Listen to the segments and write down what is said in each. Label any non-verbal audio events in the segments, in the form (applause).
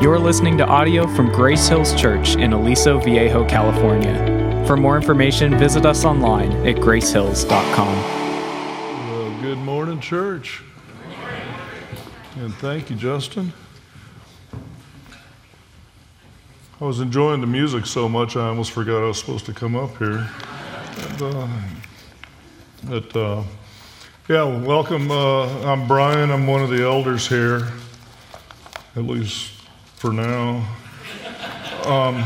You're listening to audio from Grace Hills Church in Aliso Viejo, California. For more information, visit us online at gracehills.com. Well, good morning, church. And thank you, Justin. I was enjoying the music so much, I almost forgot I was supposed to come up here. Uh, but, uh, yeah, welcome. Uh, I'm Brian. I'm one of the elders here, at least for now. Um,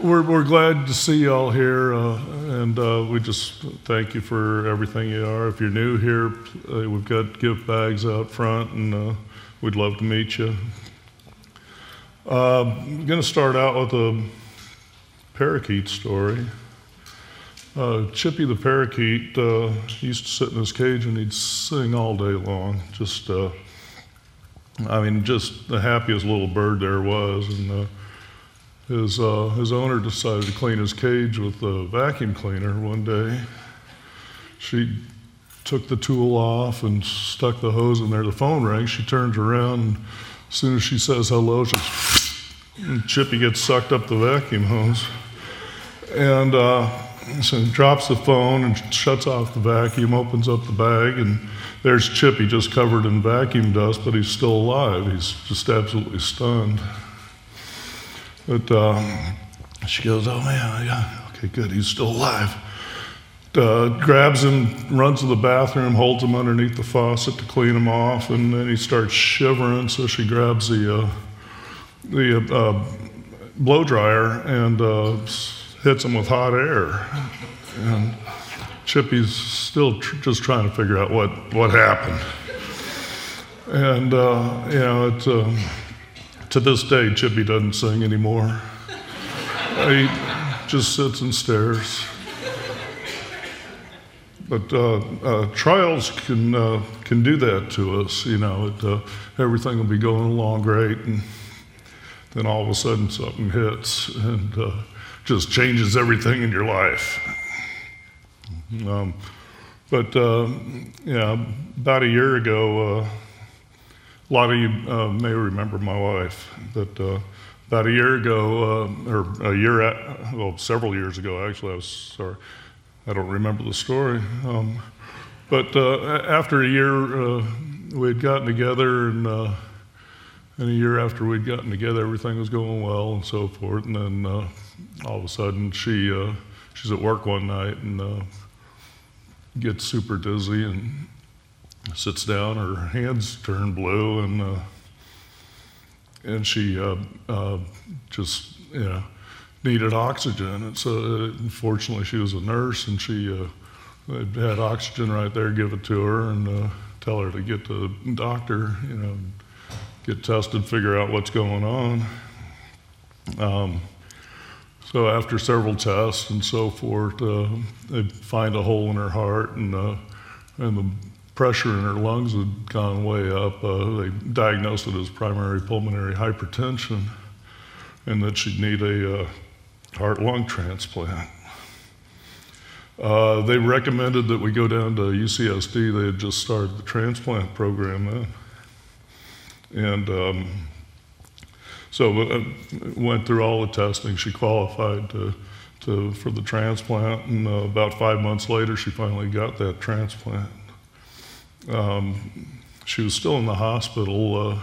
we're, we're glad to see y'all here, uh, and uh, we just thank you for everything you are. If you're new here, uh, we've got gift bags out front, and uh, we'd love to meet you. I'm going to start out with a parakeet story. Uh, Chippy the parakeet uh, used to sit in his cage and he'd sing all day long. Just, I mean, just the happiest little bird there was. And uh, his, uh, his owner decided to clean his cage with a vacuum cleaner one day. She took the tool off and stuck the hose in there. The phone rang. She turns around. And as soon as she says hello, she, Chippy gets sucked up the vacuum hose. And uh, so he drops the phone and shuts off the vacuum, opens up the bag, and there's Chippy just covered in vacuum dust, but he's still alive. He's just absolutely stunned. But uh, she goes, Oh man, yeah, okay, good, he's still alive. Uh, grabs him, runs to the bathroom, holds him underneath the faucet to clean him off, and then he starts shivering. So she grabs the uh, the uh, blow dryer and uh, hits him with hot air. And Chippy's still tr- just trying to figure out what, what happened. And, uh, you know, it, um, to this day, Chippy doesn't sing anymore. he just sits and stares. But uh, uh, trials can, uh, can do that to us, you know. It, uh, everything will be going along great, and then all of a sudden something hits, and uh, just changes everything in your life. Um, but uh, yeah, about a year ago, uh, a lot of you uh, may remember my wife. But uh, about a year ago, uh, or a year, at, well, several years ago, actually, I was sorry, I don't remember the story. Um, but uh, after a year, we had gotten together and. And a year after we'd gotten together, everything was going well and so forth. And then uh, all of a sudden, she uh, she's at work one night and uh, gets super dizzy and sits down. Her hands turn blue, and uh, and she uh, uh, just you know needed oxygen. And so, unfortunately, she was a nurse, and she had oxygen right there. Give it to her and tell her to get to the doctor. You know get tested, figure out what's going on. Um, so after several tests and so forth, uh, they find a hole in her heart, and uh, and the pressure in her lungs had gone way up. Uh, they diagnosed it as primary pulmonary hypertension, and that she'd need a uh, heart-lung transplant. Uh, they recommended that we go down to UCSD. They had just started the transplant program then. And um, so uh, went through all the testing. She qualified to, to, for the transplant, and uh, about five months later, she finally got that transplant. Um, she was still in the hospital uh,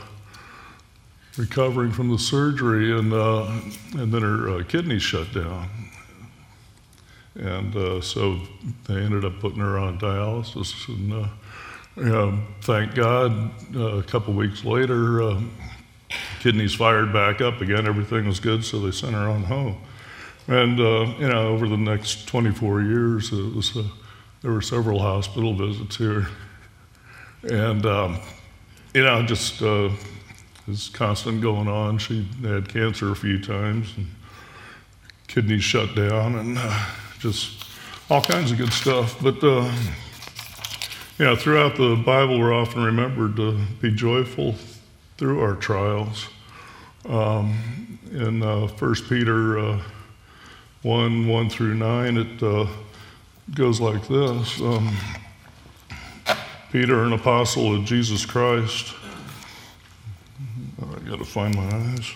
recovering from the surgery, and, uh, and then her uh, kidneys shut down. And uh, so they ended up putting her on dialysis. And uh, thank God, uh, a couple weeks later, uh, kidneys fired back up again. Everything was good, so they sent her on home. And uh, you know, over the next 24 years, was uh, there were several hospital visits here, and um, you know, just uh, it's constant going on. She had cancer a few times, and kidneys shut down, and just all kinds of good stuff. But yeah, throughout the Bible, we're often remembered to be joyful through our trials. Um, in uh, 1 Peter uh, 1 1 through 9, it uh, goes like this um, Peter, an apostle of Jesus Christ. I got to find my eyes.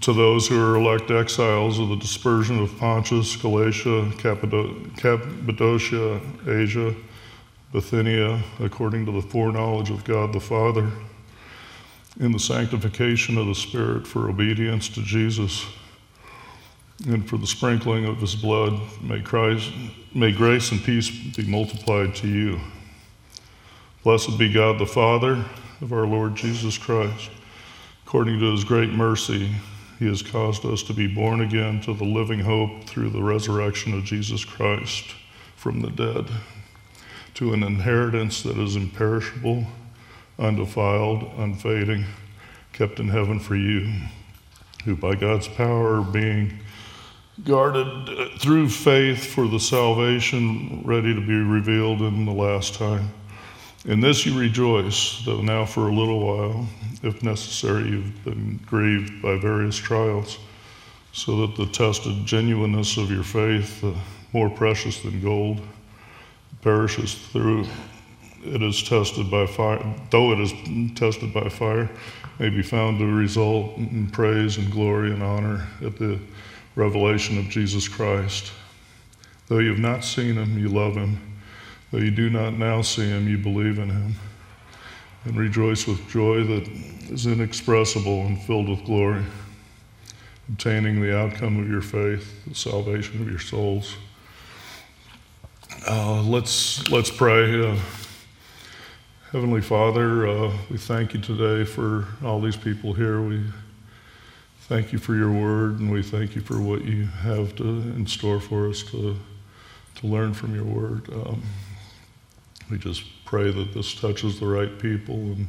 To those who are elect exiles of the dispersion of Pontus, Galatia, Cappadocia, Asia, Bithynia, according to the foreknowledge of God the Father, in the sanctification of the Spirit for obedience to Jesus, and for the sprinkling of his blood, may Christ, may grace and peace be multiplied to you. Blessed be God the Father of our Lord Jesus Christ. According to his great mercy, he has caused us to be born again to the living hope through the resurrection of Jesus Christ from the dead, to an inheritance that is imperishable, undefiled, unfading, kept in heaven for you, who by God's power are being guarded uh, through faith for the salvation ready to be revealed in the last time. In this you rejoice, though now for a little while, if necessary, you've been grieved by various trials, so that the tested genuineness of your faith, uh, more precious than gold, perishes through it is tested by fire, though it is tested by fire, may be found to result in praise and glory and honor at the revelation of Jesus Christ. Though you have not seen him, you love him. Though you do not now see him, you believe in him and rejoice with joy that is inexpressible and filled with glory, obtaining the outcome of your faith, the salvation of your souls. Uh, let's, let's pray. Uh, Heavenly Father, uh, we thank you today for all these people here. We thank you for your word, and we thank you for what you have to, in store for us to, to learn from your word. Um, we just pray that this touches the right people, and,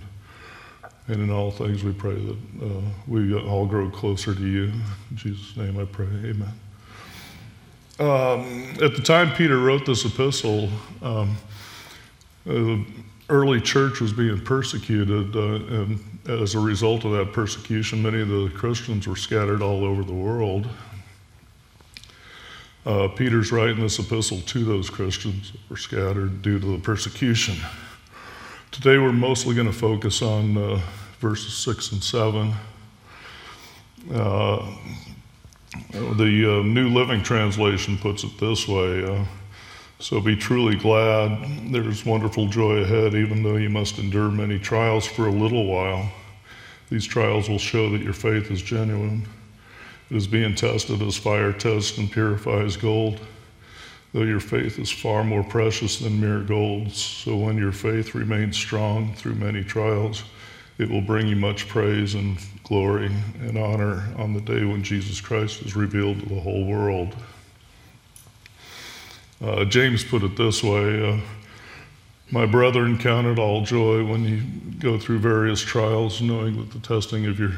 and in all things we pray that uh, we all grow closer to you. In Jesus' name I pray, amen. Um, at the time Peter wrote this epistle, um, the early church was being persecuted, uh, and as a result of that persecution, many of the Christians were scattered all over the world. Uh, Peter's writing this epistle to those Christians that were scattered due to the persecution. Today we're mostly going to focus on uh, verses 6 and 7. Uh, the uh, New Living Translation puts it this way uh, So be truly glad, there's wonderful joy ahead, even though you must endure many trials for a little while. These trials will show that your faith is genuine. It is being tested as fire tests and purifies gold, though your faith is far more precious than mere gold. So when your faith remains strong through many trials, it will bring you much praise and glory and honor on the day when Jesus Christ is revealed to the whole world. Uh, James put it this way uh, My brethren, count it all joy when you go through various trials, knowing that the testing of your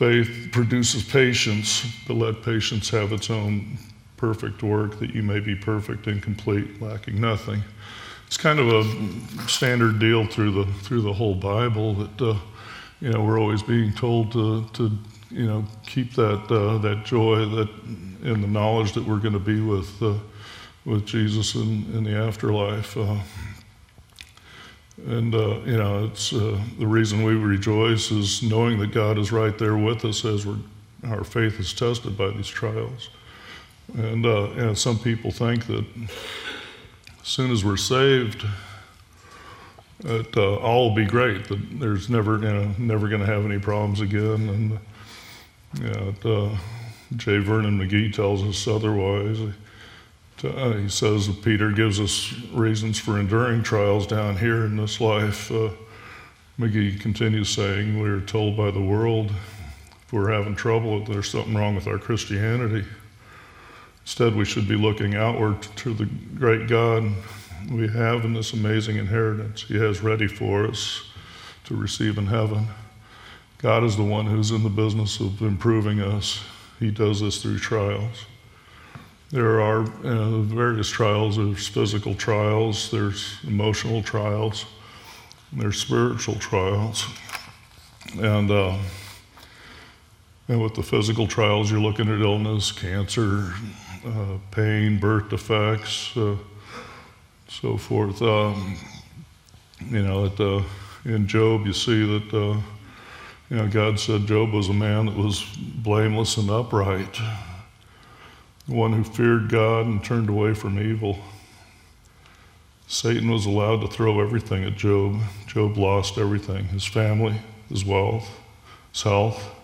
Faith produces patience, but let patience have its own perfect work that you may be perfect and complete, lacking nothing. It's kind of a standard deal through the through the whole Bible that uh, you know we're always being told to to you know keep that uh, that joy that in the knowledge that we're going to be with uh, with Jesus in, in the afterlife. Uh, and, uh, you know, it's uh, the reason we rejoice is knowing that God is right there with us as we're, our faith is tested by these trials. And, uh, know, some people think that as soon as we're saved, that uh, all will be great, that there's never, you know, never going to have any problems again. And, you know, uh, J. Vernon McGee tells us otherwise. Uh, he says that Peter gives us reasons for enduring trials down here in this life. Uh, McGee continues saying, We're told by the world if we're having trouble, that there's something wrong with our Christianity. Instead, we should be looking outward to the great God we have in this amazing inheritance He has ready for us to receive in heaven. God is the one who's in the business of improving us, He does this through trials. There are uh, various trials. There's physical trials, there's emotional trials, there's spiritual trials. And, uh, and with the physical trials, you're looking at illness, cancer, uh, pain, birth defects, uh, so forth. Um, You know, uh, in Job you see that uh, you know God said Job was a man that was blameless and upright, one who feared God and turned away from evil. Satan was allowed to throw everything at Job. Job lost everything his family, his wealth, his health.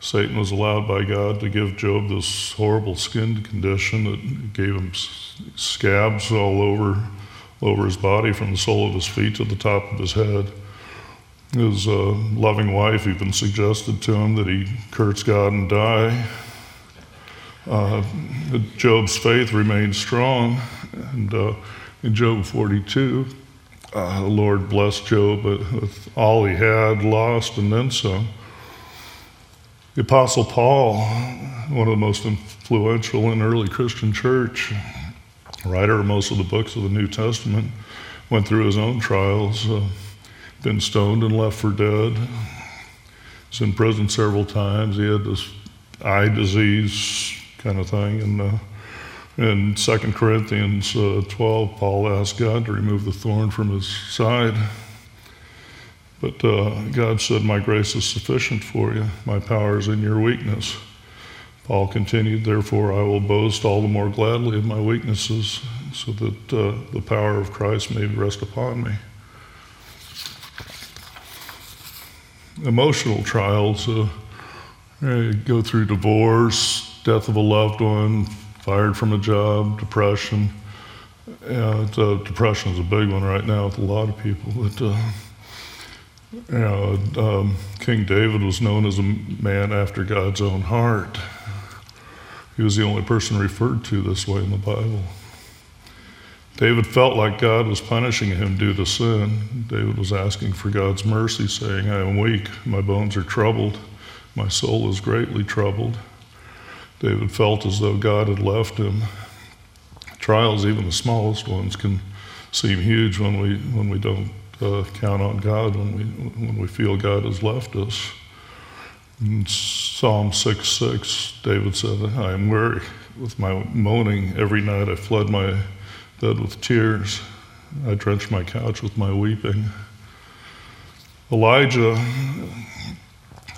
Satan was allowed by God to give Job this horrible skin condition that gave him scabs all over, over his body from the sole of his feet to the top of his head. His uh, loving wife even suggested to him that he curse God and die. Uh, Job's faith remained strong, and uh, in Job 42, uh, the Lord blessed Job with all he had, lost, and then some. The Apostle Paul, one of the most influential in early Christian church, writer of most of the books of the New Testament, went through his own trials, uh, been stoned and left for dead. Was in prison several times. He had this eye disease kind of thing, and uh, in 2 Corinthians uh, 12, Paul asked God to remove the thorn from his side. But uh, God said, My grace is sufficient for you. My power is in your weakness. Paul continued, Therefore, I will boast all the more gladly of my weaknesses, so that uh, the power of Christ may rest upon me. Emotional trials uh, go through divorce, death of a loved one, fired from a job, depression. Uh, depression is a big one right now with a lot of people. But, uh, you know, um, King David was known as a man after God's own heart. He was the only person referred to this way in the Bible. David felt like God was punishing him due to sin. David was asking for God's mercy, saying, I am weak, my bones are troubled, my soul is greatly troubled. David felt as though God had left him. Trials, even the smallest ones, can seem huge when we, when we don't uh, count on God, when we, when we feel God has left us. In Psalm 6 6, David said, I am weary with my moaning. Every night I flood my bed with tears. I drench my couch with my weeping. Elijah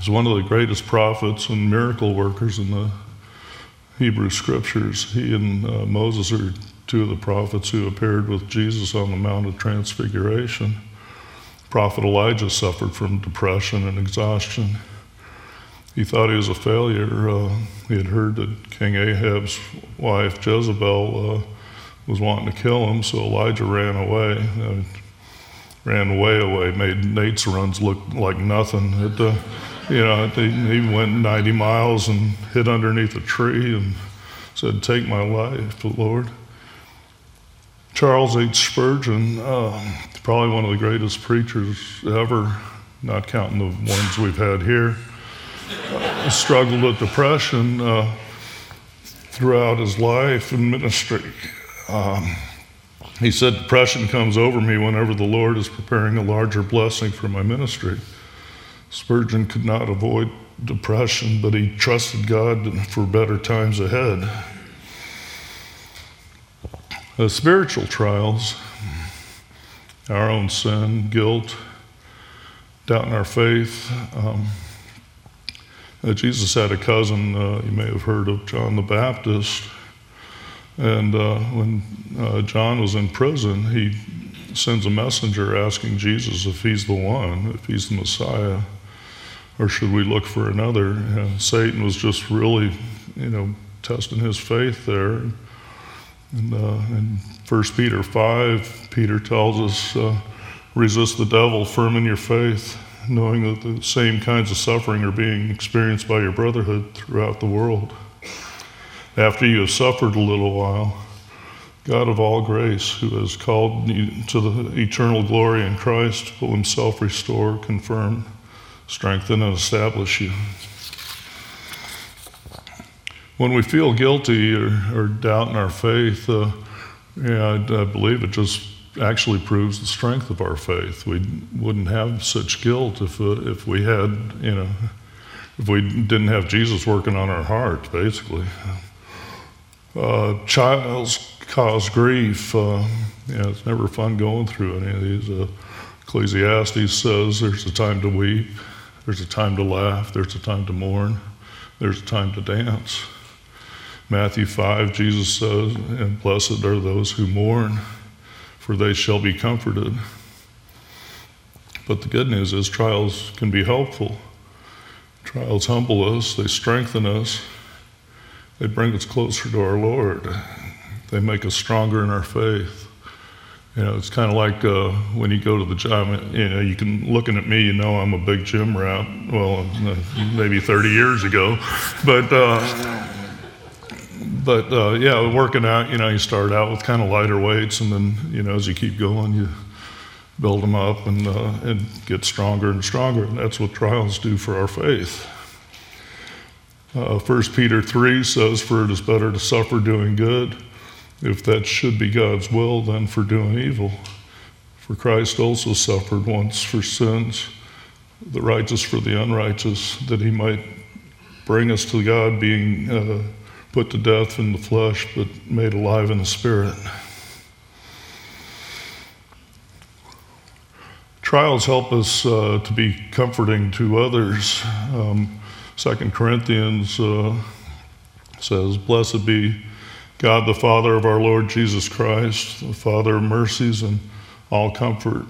is one of the greatest prophets and miracle workers in the Hebrew scriptures. He and uh, Moses are two of the prophets who appeared with Jesus on the Mount of Transfiguration. Prophet Elijah suffered from depression and exhaustion. He thought he was a failure. Uh, he had heard that King Ahab's wife, Jezebel, uh, was wanting to kill him, so Elijah ran away. Uh, ran way away, made Nate's runs look like nothing. It, uh, you know, he went 90 miles and hid underneath a tree and said, Take my life, Lord. Charles H. Spurgeon, uh, probably one of the greatest preachers ever, not counting the ones we've had here, uh, struggled with depression uh, throughout his life and ministry. Um, he said, Depression comes over me whenever the Lord is preparing a larger blessing for my ministry. Spurgeon could not avoid depression, but he trusted God for better times ahead. Spiritual trials, our own sin, guilt, doubt in our faith. Um, uh, Jesus had a cousin, uh, you may have heard of John the Baptist. And uh, when uh, John was in prison, he sends a messenger asking Jesus if he's the one, if he's the Messiah or should we look for another? Know, Satan was just really, you know, testing his faith there. And uh, in 1 Peter 5, Peter tells us, uh, resist the devil, firm in your faith, knowing that the same kinds of suffering are being experienced by your brotherhood throughout the world. After you have suffered a little while, God of all grace, who has called you to the eternal glory in Christ, will himself restore, confirm, strengthen and establish you. When we feel guilty or, or doubt in our faith, uh, yeah, I, I believe it just actually proves the strength of our faith. We wouldn't have such guilt if, uh, if we had, you know, if we didn't have Jesus working on our hearts, basically. Uh, trials cause grief. Uh, know, it's never fun going through any of these. Uh, Ecclesiastes says there's a time to weep, there's a time to laugh, there's a time to mourn, there's a time to dance. Matthew 5, Jesus says, And blessed are those who mourn, for they shall be comforted. But the good news is, trials can be helpful. Trials humble us, they strengthen us, they bring us closer to our Lord, they make us stronger in our faith. You know, it's kind of like uh, when you go to the gym. You know, you can looking at me, you know, I'm a big gym rat. Well, uh, maybe 30 years ago, but uh, but uh, yeah, working out. You know, you start out with kind of lighter weights, and then you know, as you keep going, you build them up and uh, and get stronger and stronger. And that's what trials do for our faith. Uh, First Peter 3 says, For it is better to suffer doing good if that should be God's will, then for doing evil. For Christ also suffered once for sins, the righteous for the unrighteous, that he might bring us to God, being uh, put to death in the flesh, but made alive in the spirit. Trials help us uh, to be comforting to others. Um, 2 Corinthians uh, says, Blessed be God the Father of our Lord Jesus Christ, the Father of mercies and all comfort,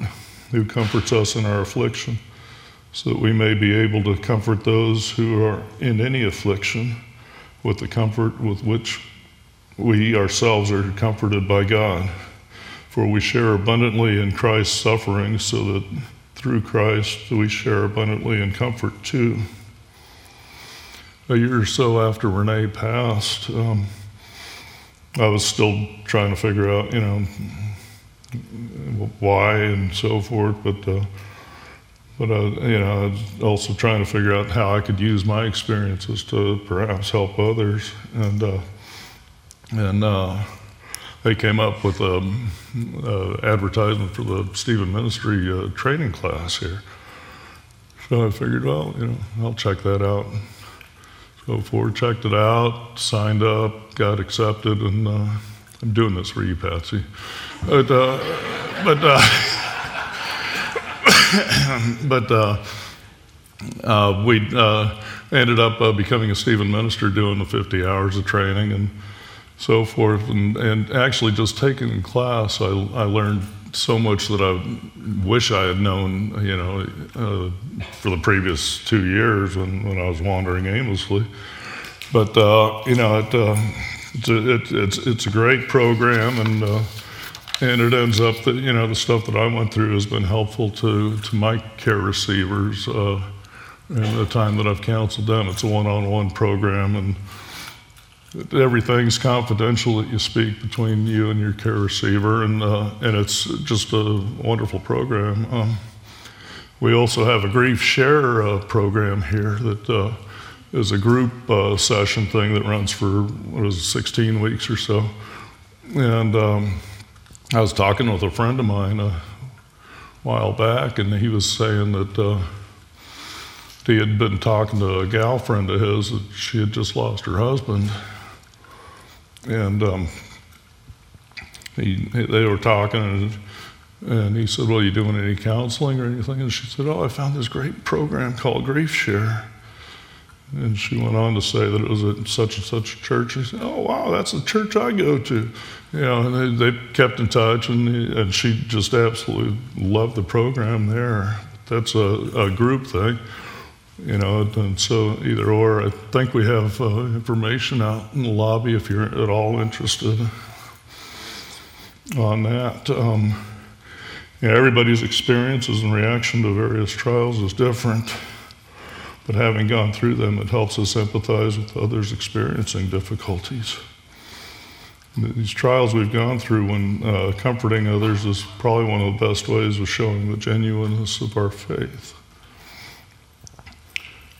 who comforts us in our affliction, so that we may be able to comfort those who are in any affliction with the comfort with which we ourselves are comforted by God. For we share abundantly in Christ's suffering, so that through Christ we share abundantly in comfort too. A year or so after Renee passed, um, I was still trying to figure out, you know, why and so forth, but uh, but uh, you know, I was also trying to figure out how I could use my experiences to perhaps help others, and uh, and uh, they came up with an uh, advertisement for the Stephen Ministry uh, training class here. So I figured, well, you know, I'll check that out go forward, checked it out, signed up, got accepted, and uh, I'm doing this for you, Patsy. But, uh, but, uh, (coughs) but uh, uh, we uh, ended up becoming a Stephen minister doing the 50 hours of training and so forth. And, and actually, just taking class, I, I learned so much that I wish I had known, you know, uh, for the previous two years when, when I was wandering aimlessly. But, uh, you know, it, uh, it's, a, it, it's, it's a great program, and, uh, and it ends up that, you know, the stuff that I went through has been helpful to, to my care receivers uh, in the time that I've counseled them. It's a one on one program, and everything's confidential that you speak between you and your care receiver, and uh, and it's just a wonderful program. Um, we also have a grief share uh, program here that uh, is a group uh, session thing that runs for what is it, 16 weeks or so. And um, I was talking with a friend of mine a while back, and he was saying that uh, he had been talking to a gal friend of his that she had just lost her husband and um, he, they were talking, and, and he said, Well, are you doing any counseling or anything? And she said, Oh, I found this great program called Grief Share. And she went on to say that it was at such and such a church. He said, "Oh wow, that's the church I go to." You know, and they, they kept in touch, and and she just absolutely loved the program there. That's a, a group thing you know, and so either or. I think we have uh, information out in the lobby if you're at all interested on that. Um, know, everybody's experiences and reaction to various trials is different, but having gone through them, it helps us empathize with others experiencing difficulties. These trials we've gone through when uh, comforting others is probably one of the best ways of showing the genuineness of our faith.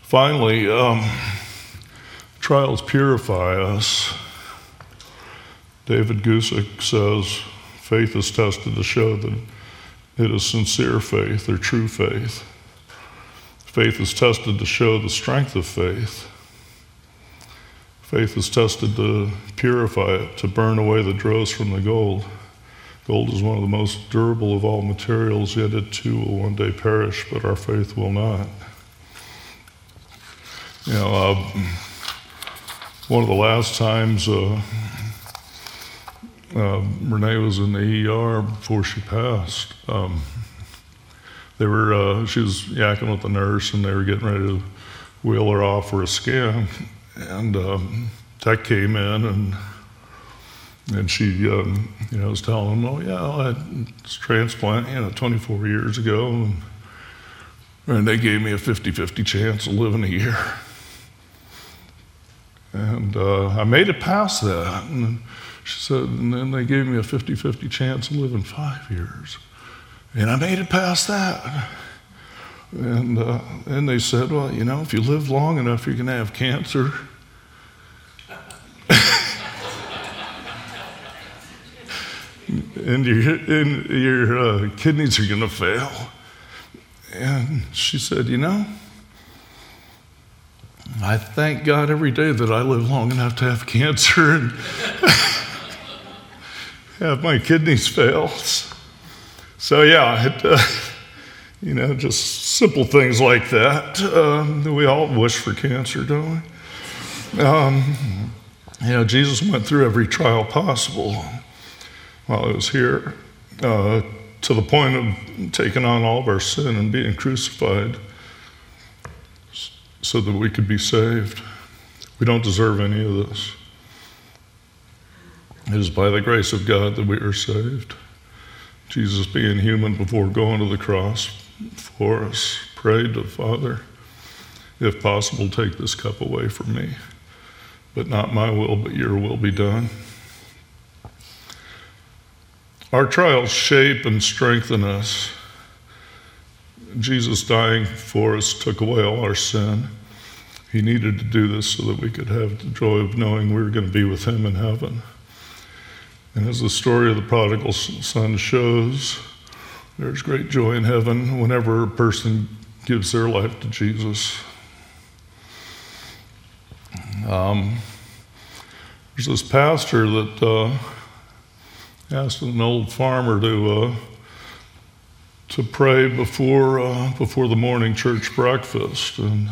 Finally, um, trials purify us. David Guzik says faith is tested to show that it is sincere faith or true faith. Faith is tested to show the strength of faith. Faith is tested to purify it, to burn away the dross from the gold. Gold is one of the most durable of all materials, yet it too will one day perish, but our faith will not. You know, uh, one of the last times uh, uh, Renee was in the ER before she passed, um, they were, uh, she was yakking with the nurse and they were getting ready to wheel her off for a scan. And um, tech came in and and she, um, you know, was telling him, "Oh yeah, I had this transplant, you know, 24 years ago, and, and they gave me a 50-50 chance of living a year." And uh, I made it past that. And she said, and then they gave me a 50-50 chance of living five years. And I made it past that. And uh, then they said, well, you know, if you live long enough, you're going to have cancer. (laughs) and your, and your uh, kidneys are going to fail. And she said, you know, I thank God every day that I live long enough to have cancer and (laughs) have my kidneys fail. So, yeah, it, uh, you know, just simple things like that. Um, we all wish for cancer, don't we? Um, you know, Jesus went through every trial possible while he was here uh, to the point of taking on all of our sin and being crucified so that we could be saved. We don't deserve any of this. It is by the grace of God that we are saved. Jesus, being human before going to the cross for us, prayed to the Father, if possible, take this cup away from me. But not my will, but your will be done. Our trials shape and strengthen us. Jesus dying for us took away all our sin. He needed to do this so that we could have the joy of knowing we were going to be with Him in heaven. And as the story of the prodigal son shows, there's great joy in heaven whenever a person gives their life to Jesus. Um, there's this pastor that uh, asked an old farmer to uh, to pray before uh, before the morning church breakfast, and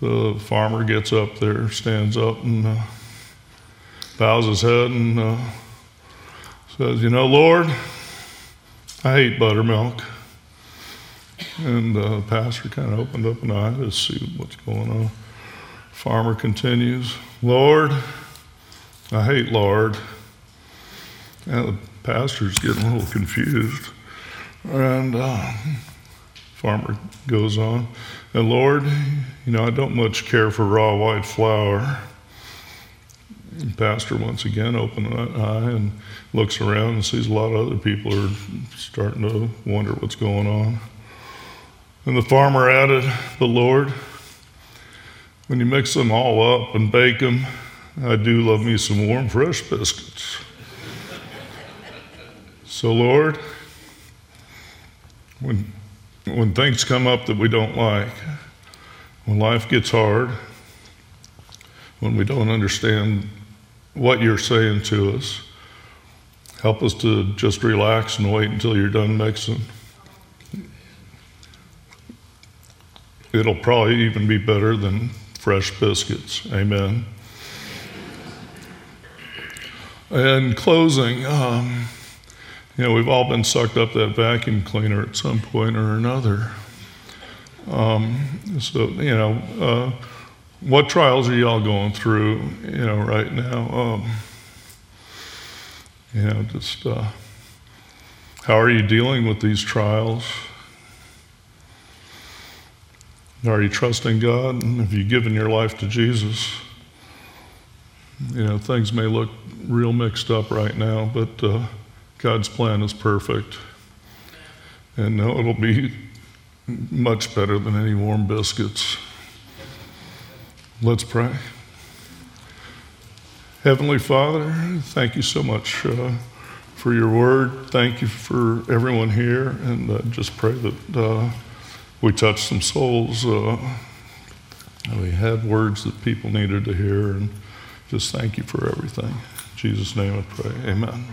the farmer gets up there, stands up, and uh, bows his head and uh, says, "You know, Lord, I hate buttermilk." And uh, the pastor kind of opened up an eye to see what's going on. Farmer continues, "Lord, I hate lard." And the pastor's getting a little confused. And uh, farmer goes on, and Lord, you know, I don't much care for raw white flour. And pastor once again opens an eye and looks around and sees a lot of other people are starting to wonder what's going on. And the farmer added, But Lord, when you mix them all up and bake them, I do love me some warm, fresh biscuits. So, Lord, when, when things come up that we don't like, when life gets hard, when we don't understand what you're saying to us, help us to just relax and wait until you're done mixing. It'll probably even be better than fresh biscuits. Amen. In closing, um, you know, we've all been sucked up that vacuum cleaner at some point or another. Um, so, you know, uh, what trials are y'all going through, you know, right now? Um, you know, just uh, how are you dealing with these trials? Are you trusting God? And have you given your life to Jesus? You know, things may look real mixed up right now, but uh, God's plan is perfect. And it'll be much better than any warm biscuits. Let's pray. Heavenly Father, thank you so much uh, for your word. Thank you for everyone here. And uh, just pray that uh, we touch some souls. Uh, we had words that people needed to hear. And just thank you for everything. In Jesus' name I pray. Amen.